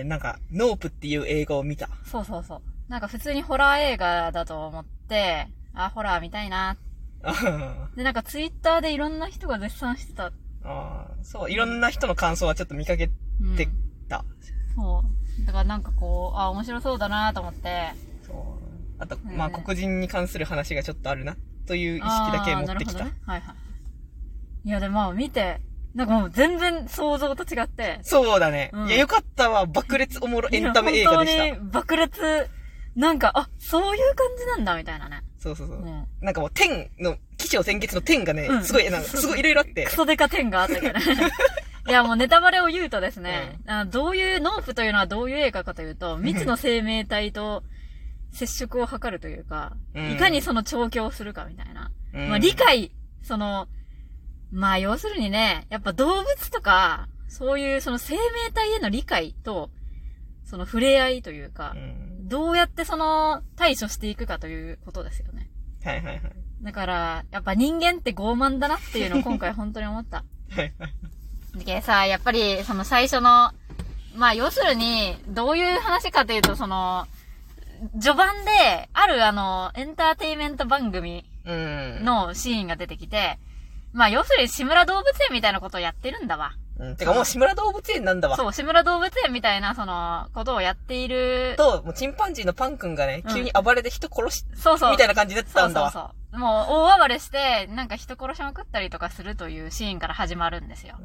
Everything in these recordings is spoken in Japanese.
や、なんか、ノープっていう映画を見た。そうそうそう。なんか普通にホラー映画だと思って、あ、ホラー見たいな。で、なんかツイッターでいろんな人が絶賛してた。あー、そう、いろんな人の感想はちょっと見かけうん。てた。そう。だからなんかこう、あ、面白そうだなと思って。そう。あと、うんまあ、黒人に関する話がちょっとあるな、という意識だけ持ってきた。ね。はいはい。いや、でも見て、なんかもう全然想像と違って。そうだね。うんいや、よかったわ。爆裂おもろエンタメ映画でした。本当に爆裂、なんか、あ、そういう感じなんだ、みたいなね。そうそうそう。うん。なんかもう、天の、起承転結の天がね、うんすごい、なんか、すごいいろいろあってク。ソデカ点があったけどね。いや、もうネタバレを言うとですね、あどういう、ノープというのはどういう映画かというと、未知の生命体と接触を図るというか、うんいかにその調教をするかみたいな。うんまあ理解、その、まあ要するにね、やっぱ動物とか、そういうその生命体への理解と、その触れ合いというかう、ん。どうやってその対処していくかということですよね。はいはいはい。だから、やっぱ人間って傲慢だなっていうのを 今回本当に思った。はいはい。でさ、やっぱり、その最初の、まあ、要するに、どういう話かというと、その、序盤で、あるあの、エンターテインメント番組うん。のシーンが出てきて、まあ、要するに志村動物園みたいなことをやってるんだわ。うん。てかもう、志村動物園なんだわ。そう、志村動物園みたいな、その、ことをやっている。と、もうチンパンジーのパン君がね、うん急に暴れて人殺し、そうそう。みたいな感じでやってたんだわ。そうそうそう。もう、大暴れして、なんか人殺しまくったりとかするというシーンから始まるんですよ。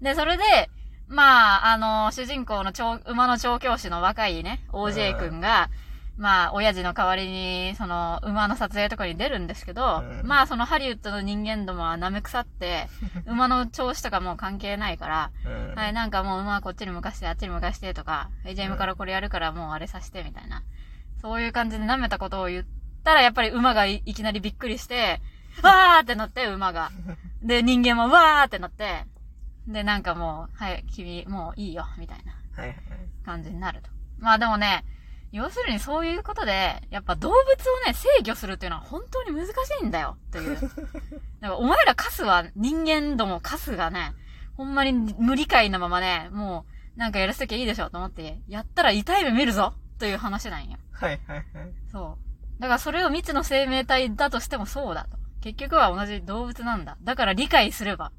で、それで、まあ、あの、主人公の調馬の調教師の若いね、OJ 君が、まあ、親父の代わりに、その、馬の撮影とかに出るんですけど、うんまあ、そのハリウッドの人間どもは舐め腐って、馬の調子とかもう関係ないから、うんはい、なんかもう馬はこっちに向かして、あっちに向かしてとか、はいじゃあ今からこれやるからもうあれさせて、みたいな。そういう感じで舐めたことを言ったら、やっぱり馬がいいきなりびっくりして、わーってなって、馬が。で、人間もわーってなって、で、なんかもう、はい、君、もういいよ、みたいな。感じになると。まあでもね、要するにそういうことで、やっぱ動物をね、制御するっていうのは本当に難しいんだよ、という。だからお前らカスは人間どもカスがね、ほんまに無理解なままね、もう、なんかやらせときゃいいでしょと思って、やったら痛い目見るぞという話なんよ。はいはいはい。そう。だからそれを未知の生命体だとしてもそうだと。結局は同じ動物なんだ。だから理解すれば、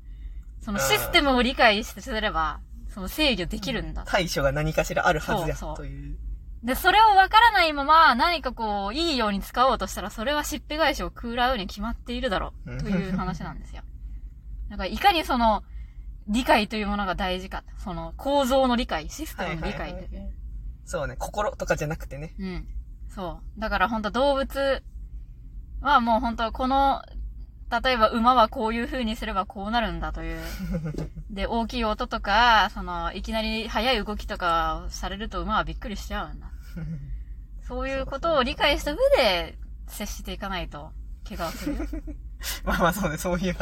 そのシステムを理解してすれば、その制御できるんだ。対処が何かしらあるはずや、という。で、それを分からないまま何かこう、いいように使おうとしたら、それはしっぺ返しを食らうに決まっているだろうう、という話なんですよ。だから、いかにその、理解というものが大事か。その、構造の理解、システムの理解という。そうね、心とかじゃなくてね。うん。そう。だから本当動物はもう本当この、例えば馬はこういう風にすればこうなるんだという。で、大きい音とか、その、いきなり速い動きとかをされると馬はびっくりしちゃうんだ。そういうことを理解した上で接していかないと怪我をするよ。まあまあそうね、そういう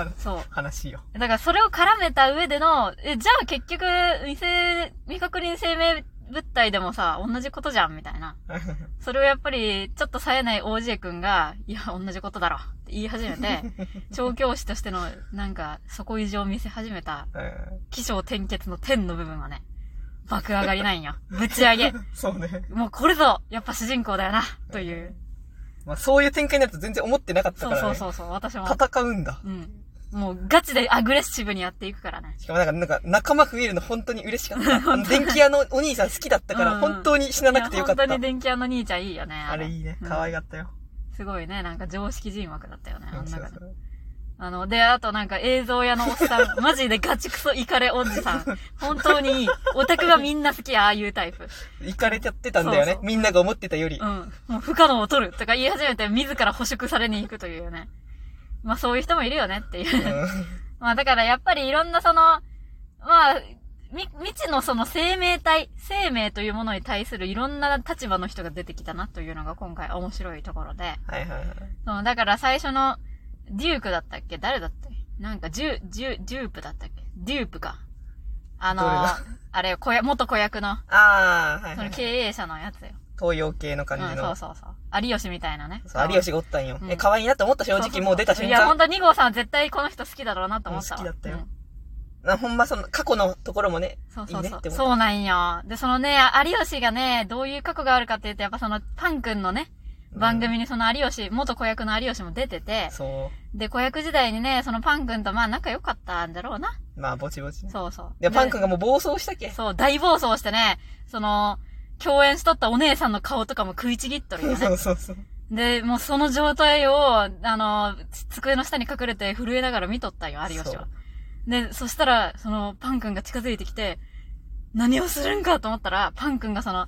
話よ。だからそれを絡めた上での、え、じゃあ結局、未成、未確認生命物体でもさ、同じことじゃん、みたいな。それをやっぱり、ちょっと冴えない OJ 君が、いや、同じことだろ、って言い始めて、調教師としての、なんか、底意地を見せ始めた、うん起承転結の天の部分はね、爆上がりなんよ。ぶち上げ。そうね。もうこれぞ、やっぱ主人公だよな、という。まあそういう展開になると全然思ってなかったそうからね。そうそうそう、私も。戦うんだ。うん。もうガチでアグレッシブにやっていくからね。しかもなんか、なんか仲間増えるの本当に嬉しかった。あの電気屋のお兄さん好きだったから、うん本当に死ななくてよかった。いや本当に電気屋の兄ちゃんいいよね。あれいいね。可愛がかったよ。すごいね、なんか常識人枠だったよね、あん中で。あの、で、あとなんか映像屋のおっさん、マジでガチクソイカレおじさん。本当にいい。オタクがみんな好き、ああいうタイプ。行かれちゃってたんだよねそう。そうみんなが思ってたより。うん。もう不可能を取るとか言い始めて、自ら捕食されに行くというね。まあそういう人もいるよねっていう。うん まあだからやっぱりいろんなその、まあ、み、未知のその生命体、生命というものに対するいろんな立場の人が出てきたなというのが今回面白いところで。はいはいはい。そのだから最初の、デュークだったっけ？誰だったっけ？なんか、ジュ、ジュ、ジュープだったっけ？デュープか。あのあれ、子や、元子役の、ああ、はいそのはい。経営者のやつよ。東洋系の感うん、そうじの。そうそう。有吉みたいなね。そう、有吉がおったんよう。んえ、可愛いなって思った正直もう出た瞬いや、ほん間。と2号さん絶対この人好きだろうなと思ったわ。好きだったようんなほんまその過去のところもね、そうそうそう。いい。そうなんよ。で、そのね、有吉がね、どういう過去があるかっていうと、やっぱその、パンくんのね、番組にその有吉、元子役の有吉も出てて、そで、子役時代にね、そのパンくんとまあ仲良かったんだろうな。う。まあ、ぼちぼちね。そうそう。で、パン君ががもう暴走したっけ？そう、大暴走してね、その、共演しとったお姉さんの顔とかも食いちぎっとるよそね。うそうそう。で、もうその状態を、あの、机の下に隠れて震えながら見とったよ、有吉は。で、そしたら、その、パン君が近づいてきて、何をするんかと思ったら、パン君がその、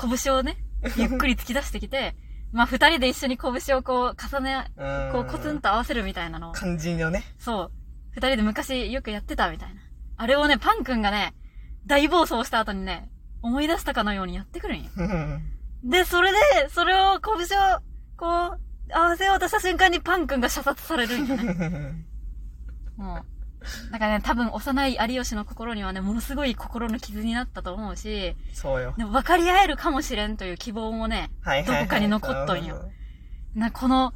拳をね、ゆっくり突き出してきて、まあ、二人で一緒に拳をこう、重ね、うん。こう、コツンと合わせるみたいなのを、感じのね。そう、二人で昔よくやってたみたいな。あれをね、パン君がね、大暴走した後にね、思い出したかのようにやってくるんよ。うんで、それで、それを、拳を、こう、合わせようとした瞬間にパン君が射殺されるんよね。もう。だからね、多分幼い有吉の心にはね、ものすごい心の傷になったと思うし、そうよ。でも分かり合えるかもしれんという希望もね、はいはいはい。どこかに残っとんよ。な、この、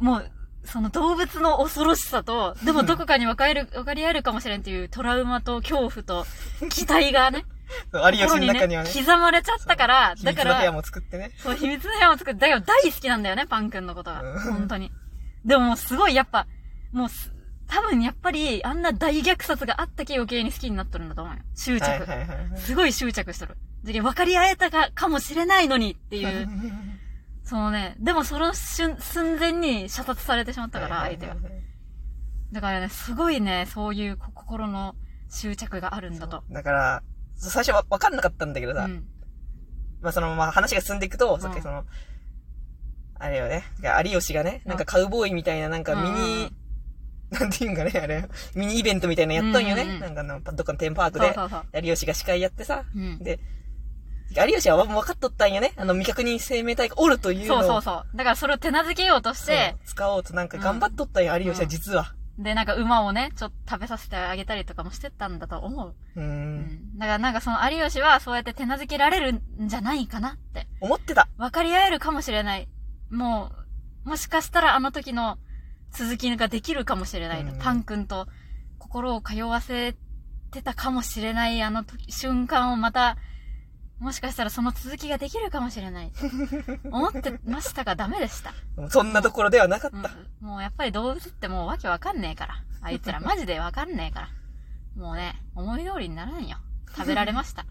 もう、その動物の恐ろしさと、でもどこかに分かる、分かり合えるかもしれんっていうトラウマと恐怖と期待がね、そう有吉の中にはね、刻まれちゃったから、秘だから、密の部屋も作ってね。そう、秘密の部屋を作って、だけど大好きなんだよね、パン君のことが。うん本当に。でももうすごいやっぱ、もうす、多分やっぱり、あんな大虐殺があったけ余計に好きになっとるんだと思うよ。執着。はいはいはいはい。すごい執着しとる。じゃけ分かり合えたか、かもしれないのにっていう、そのね、でもその瞬、寸前に射殺されてしまったから、相手が。だからね、すごいね、そういうこ心の執着があるんだと。だから、最初は分かんなかったんだけどさ、うん。まあその、まあ話が進んでいくと、んさっきその、あれよね、有吉がね、うんなんかカウボーイみたいな、なんかミニ、なんていうんかね、あれ、ミニイベントみたいなのやっとんよね。うんうんうんなんかあの、どっかのテーマパークで。有吉が司会やってさ、うん。で、有吉は分かっとったんよね。あの、未確認生命体がおるというのを。そうそうそう。だからそれを手なずけようとして、使おうとなんか頑張っとったんよ、有吉は実は。で、なんか馬をね、ちょっと食べさせてあげたりとかもしてたんだと思う。うー。うんん。だからなんかその有吉はそうやって手なずけられるんじゃないかなって。思ってた。分かり合えるかもしれない。もう、もしかしたらあの時の続きができるかもしれない。うんパン君と心を通わせてたかもしれないあの時瞬間をまた、もしかしたらその続きができるかもしれない。思ってましたがダメでした。そんなところではなかっうんた。もうやっぱり動物ってもうわけわかんねえから。あいつらマジでわかんねえから。もうね、思い通りにならんよ。食べられました。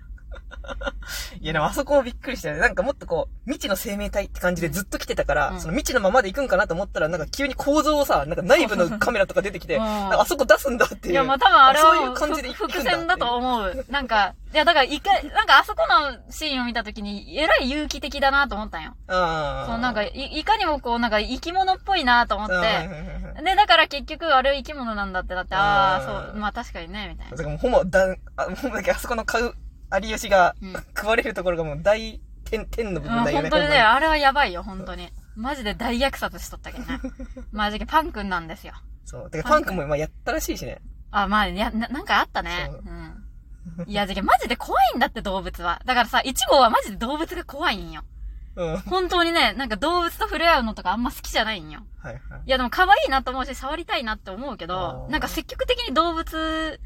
いや、でもあそこもびっくりしたよね。なんかもっとこう、未知の生命体って感じでずっと来てたから、うんその未知のままで行くんかなと思ったら、なんか急に構造をさ、なんか内部のカメラとか出てきて、あそこ出すんだっていう。いや、まあ多分あれそういうは感じで行くんだ伏線だと思う。なんか、いや、だから一回、なんかあそこのシーンを見たときに、えらい有機的だなと思ったんよ。そう、なんかい、いかにもこう、なんか生き物っぽいなと思って、で、だから結局あれ生き物なんだってなって、ああ、うんそう、まあ確かにね、みたいな。だからもうほぼ、だ、あ、ほぼだけあそこの買う、有吉がうん食われるところがもう大、点、点の部うん、分だよね。本当にね、あれはやばいよ、本当に。マジで大虐殺しとったけどね。まあ、じゃけパン君なんですよ。そう。てかパン君も今やったらしいしね。あ、まあ、や、ななんかあったね。そううん。いや、じゃけマジで怖いんだって動物は。だからさ、1号はマジで動物が怖いんよ。うん。はい本当にね、なんか動物と触れ合うのとかあんま好きじゃないんよ。はい。いやでも可愛いなと思うし、触りたいなって思うけあど、ーなんか積極的に動物、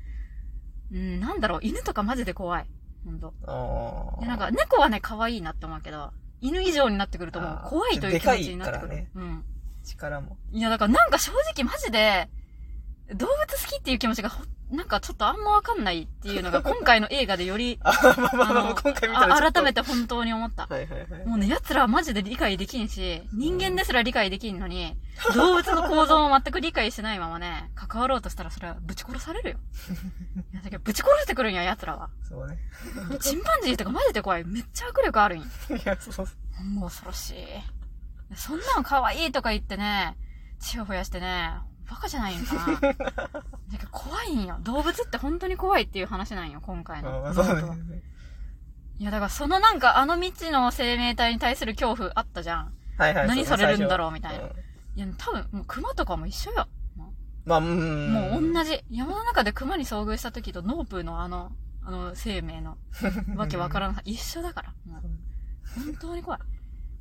うん、なんだろう、犬とかマジで怖い。ほんと。あなんか猫はね、可愛いなって思うけど、犬以上になってくるともう怖いという気持ちになってくる。でかいかうん。力も。いやだからなんか正直マジで、動物好きっていう気持ちがほなんかちょっとあんまわかんないっていうのが 今回の映画でより、あ、まあまあまあ、今回見た改めて本当に思った。はいはいはい。もうね、奴らはマジで理解できんし、人間ですら理解できんのに、動物の構造も全く理解してないままね、関わろうとしたらそれはぶち殺されるよ。いや、だけどぶち殺してくるんや、奴らは。そうね。チンパンジーとかマジで怖い。めっちゃ握力あるんや。いや、そうそう。もう恐ろしい。そんなの可愛いとか言ってね、血を増やしてね、バカじゃないんかな。だけど怖いんよ。動物って本当に怖いっていう話なんよ、今回の。そうね。いや、だからそのなんかあの未知の生命体に対する恐怖あったじゃん。はいはい。何されるんだろうみたいなうんいや、多分、もう熊とかも一緒よ。もまあ、う。うんもう同じ。山の中で熊に遭遇した時とノープのあの、あの生命の わけわからんさ、一緒だから。もう本当に怖い。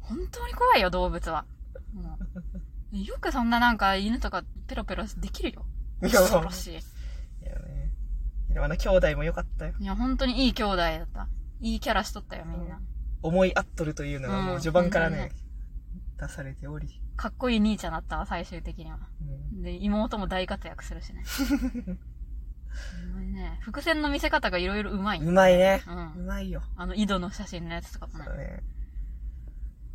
本当に怖いよ、動物は。もうよくそんななんか犬とかペロペロできるよ。いや恐ろしい。いやね。いでもあの兄弟も良かったよ。いや、本当にいい兄弟だった。いいキャラしとったよ、みんな。思い合っとるというのがもう序盤からね、出されており。かっこいい兄ちゃんだったわ、最終的には。うんで、妹も大活躍するしね。ね、伏線の見せ方がいろいろうまい。うまいね。うんうまいよ。あの、井戸の写真のやつとかもね。そうね。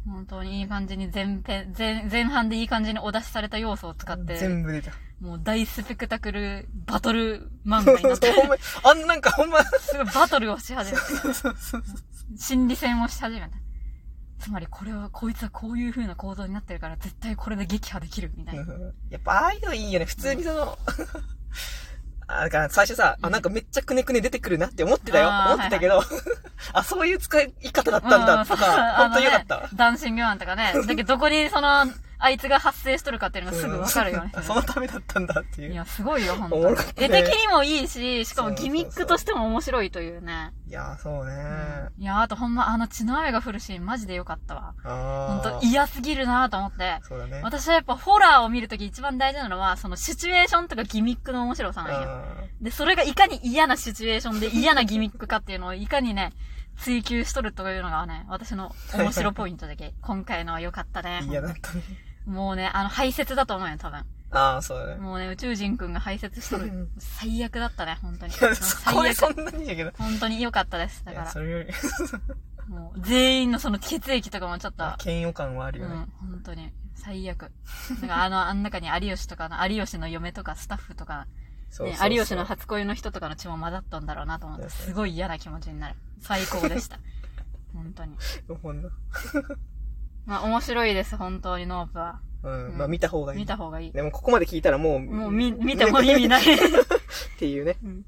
本当にいい感じに前編、前、前半でいい感じにお出しされた要素を使って、全部出た。もう大スペクタクルバトル漫画になって、あんなんかほんま、すごいバトルをし始めた。そうそうそう。心理戦をし始めた。つまりこれは、こいつはこういう風な構造になってるから絶対これで撃破できるみたいな。やっぱああいうのいいよね。普通にその、あ、だから最初さ、あ、なんかめっちゃくねくね出てくるなって思ってたよ。思ってたけど、あ、そういう使い方だったんだとか、あほんとよかったわ。ダンシングマンとかね。だけどどこにその、あいつが発生しとるかっていうのがすぐわかるよねうん。そのためだったんだっていう。いや、すごいよ、ほんおもろとかったね絵的にもいいし、しかもギミックとしても面白いというね。いや、そうね。いや、あとほんま、あの血の雨が降るシーンマジでよかったわ。ほんああ。と嫌すぎるなと思って。そうだね。私はやっぱホラーを見るとき一番大事なのは、そのシチュエーションとかギミックの面白さなんよ。あで、それがいかに嫌なシチュエーションで嫌なギミックかっていうのをいかにね、追求しとるというのがね、私の面白ポイントだけ。今回のは良かったねー。嫌だったね。もうね、あの、排泄だと思うよ、多分。ああ、そうだね。もうね、宇宙人くんが排泄しとるうん。最悪だったね、本当に。いや、もうこれそ最悪。んなにやけ？ど。本当に良かったです。だからそ、れより、もう、全員のその血液とかもちょっと、嫌悪感はあるうん、よね。本当に、最悪。だからあの、あん中に有吉とかの、有吉の嫁とかスタッフとか、ねそうそうそう、有吉の初恋の人とかの血も混ざっとんだろうなと思って、そうそうすごい嫌な気持ちになる。最高でした。本当に。まあ、面白いです、本当に、ノープは。うん、うんまあ見た方がいい。見た方がいい。でもここまで聞いたらもう、もう見、見ても意味ない。っていうね。うん